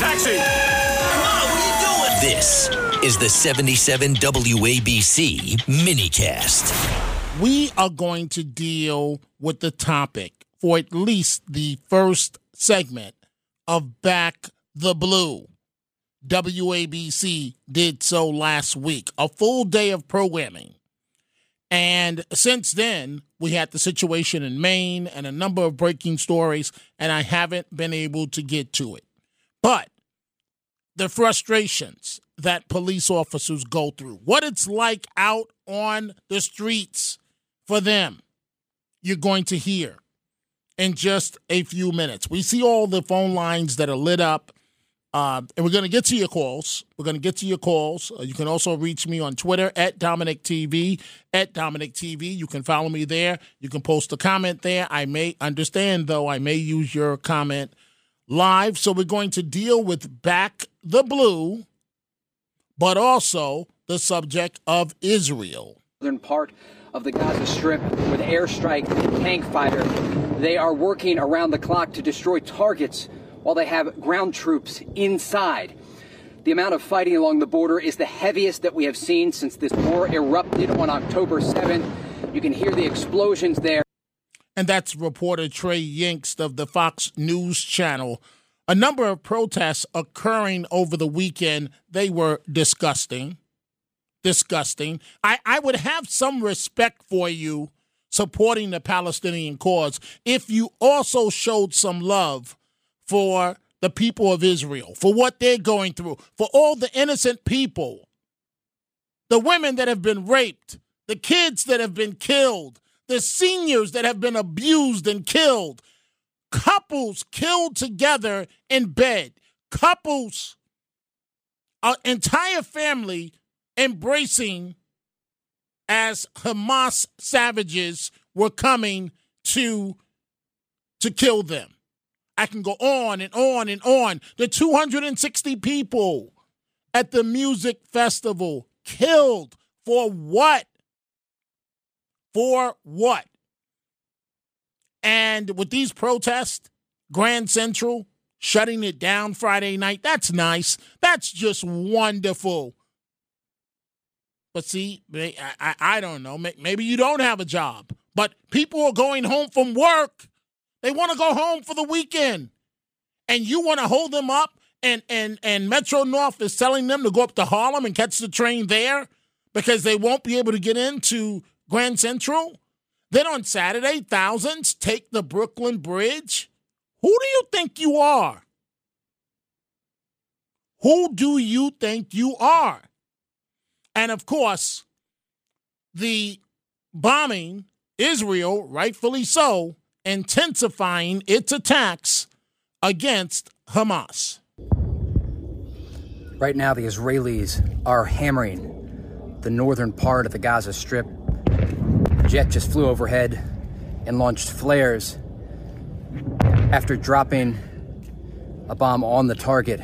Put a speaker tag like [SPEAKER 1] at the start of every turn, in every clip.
[SPEAKER 1] Excuse me! Taxi!
[SPEAKER 2] This is the 77 WABC minicast.
[SPEAKER 3] we are going to deal with the topic for at least the first segment of Back the Blue. WABC did so last week, a full day of programming. And since then, we had the situation in Maine and a number of breaking stories, and I haven't been able to get to it. But the frustrations that police officers go through, what it's like out on the streets for them, you're going to hear in just a few minutes. We see all the phone lines that are lit up, uh, and we're going to get to your calls. We're going to get to your calls. Uh, you can also reach me on Twitter at Dominic TV, at Dominic TV. You can follow me there. You can post a comment there. I may understand, though, I may use your comment live. So we're going to deal with Back the Blue, but also the subject of Israel.
[SPEAKER 4] northern part of the Gaza Strip with airstrike and tank fighter. They are working around the clock to destroy targets while they have ground troops inside. The amount of fighting along the border is the heaviest that we have seen since this war erupted on October 7th. You can hear the explosions there.
[SPEAKER 3] And that's reporter Trey Yingst of the Fox News Channel. A number of protests occurring over the weekend. They were disgusting. Disgusting. I, I would have some respect for you supporting the Palestinian cause if you also showed some love for the people of Israel, for what they're going through, for all the innocent people, the women that have been raped, the kids that have been killed, the seniors that have been abused and killed, couples killed together in bed, couples, an entire family embracing as Hamas savages were coming to to kill them. I can go on and on and on. The 260 people at the music festival killed for what? For what? And with these protests, Grand Central shutting it down Friday night, that's nice. That's just wonderful. But see, I, I, I don't know. Maybe you don't have a job, but people are going home from work. They want to go home for the weekend. And you want to hold them up, and, and, and Metro North is telling them to go up to Harlem and catch the train there because they won't be able to get into Grand Central. Then on Saturday, thousands take the Brooklyn Bridge. Who do you think you are? Who do you think you are? And of course, the bombing, Israel, rightfully so, intensifying its attacks against Hamas.
[SPEAKER 4] Right now, the Israelis are hammering the northern part of the Gaza Strip. Jet just flew overhead and launched flares after dropping a bomb on the target.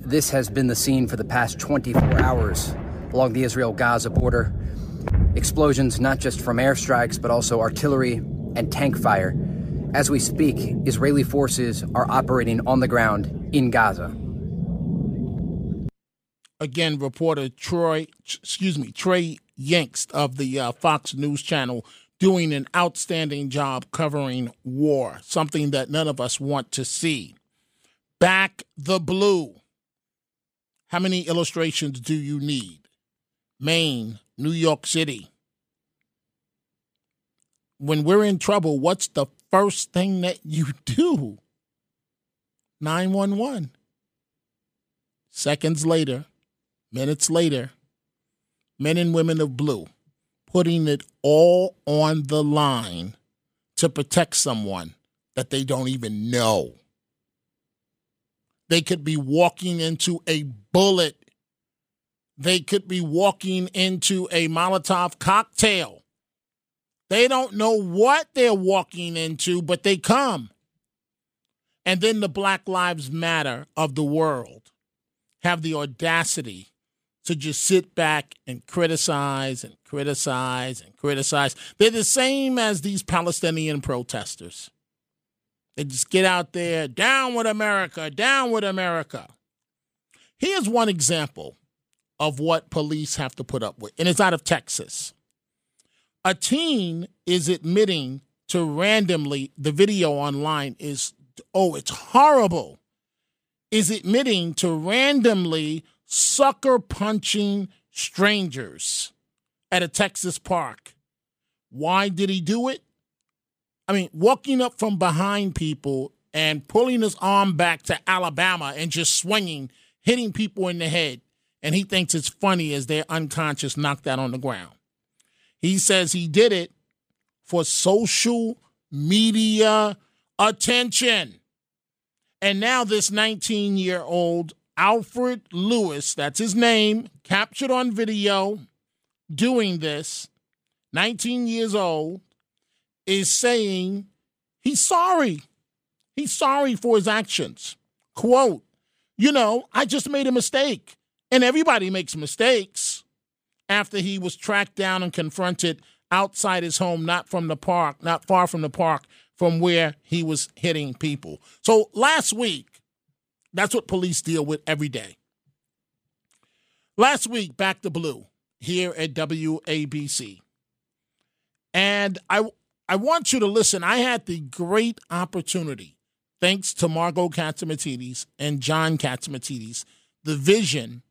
[SPEAKER 4] This has been the scene for the past 24 hours along the Israel Gaza border. Explosions not just from airstrikes, but also artillery and tank fire. As we speak, Israeli forces are operating on the ground in Gaza.
[SPEAKER 3] again, reporter Troy, excuse me, Trey Yingst of the uh, Fox News Channel doing an outstanding job covering war, something that none of us want to see. Back the blue. How many illustrations do you need? Maine, New York City. When we're in trouble, what's the first thing that you do? 911. Seconds later, minutes later, men and women of blue putting it all on the line to protect someone that they don't even know. They could be walking into a bullet. They could be walking into a Molotov cocktail. They don't know what they're walking into, but they come. And then the Black Lives Matter of the world have the audacity to just sit back and criticize and criticize and criticize. They're the same as these Palestinian protesters. They just get out there, down with America, down with America. Here's one example of what police have to put up with, and it's out of Texas. A teen is admitting to randomly, the video online is, oh, it's horrible, is admitting to randomly sucker punching strangers at a Texas park. Why did he do it? I mean, walking up from behind people and pulling his arm back to Alabama and just swinging, hitting people in the head. And he thinks it's funny as they're unconscious, knocked out on the ground. He says he did it for social media attention. And now, this 19 year old Alfred Lewis, that's his name, captured on video doing this, 19 years old, is saying he's sorry. He's sorry for his actions. Quote, you know, I just made a mistake. And everybody makes mistakes after he was tracked down and confronted outside his home, not from the park, not far from the park from where he was hitting people. So last week, that's what police deal with every day. Last week, back to blue here at WABC. And I I want you to listen. I had the great opportunity, thanks to Margo Catsimatidis and John Catsimatidis, the vision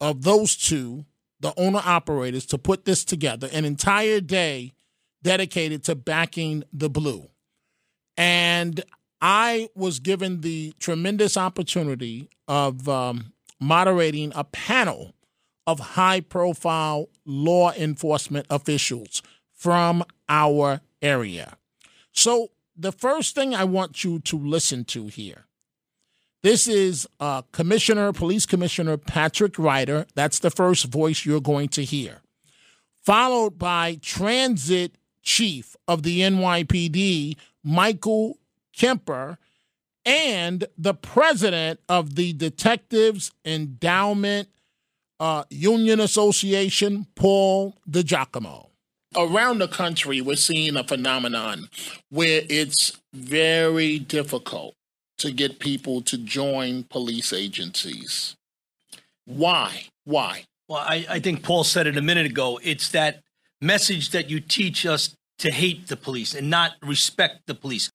[SPEAKER 3] of those two, the owner operators, to put this together, an entire day dedicated to backing the blue. And I was given the tremendous opportunity of um, moderating a panel of high profile law enforcement officials from our area. So, the first thing I want you to listen to here this is uh, Commissioner, Police Commissioner Patrick Ryder. That's the first voice you're going to hear. Followed by Transit Chief of the NYPD, Michael Kemper, and the president of the Detectives Endowment uh, Union Association, Paul DiGiacomo. Around the country, we're seeing a phenomenon where it's very difficult to get people to join police agencies. Why? Why?
[SPEAKER 5] Well, I, I think Paul said it a minute ago. It's that message that you teach us to hate the police and not respect the police.